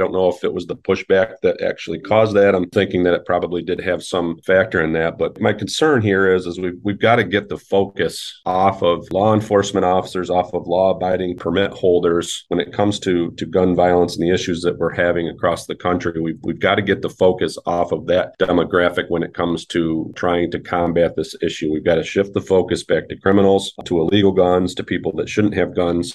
I don't know if it was the pushback that actually caused that. I'm thinking that it probably did have some factor in that. But my concern here is, is we've, we've got to get the focus off of law enforcement officers, off of law abiding permit holders when it comes to, to gun violence and the issues that we're having across the country. We've, we've got to get the focus off of that demographic when it comes to trying to combat this issue. We've got to shift the focus back to criminals, to illegal guns, to people that shouldn't have guns.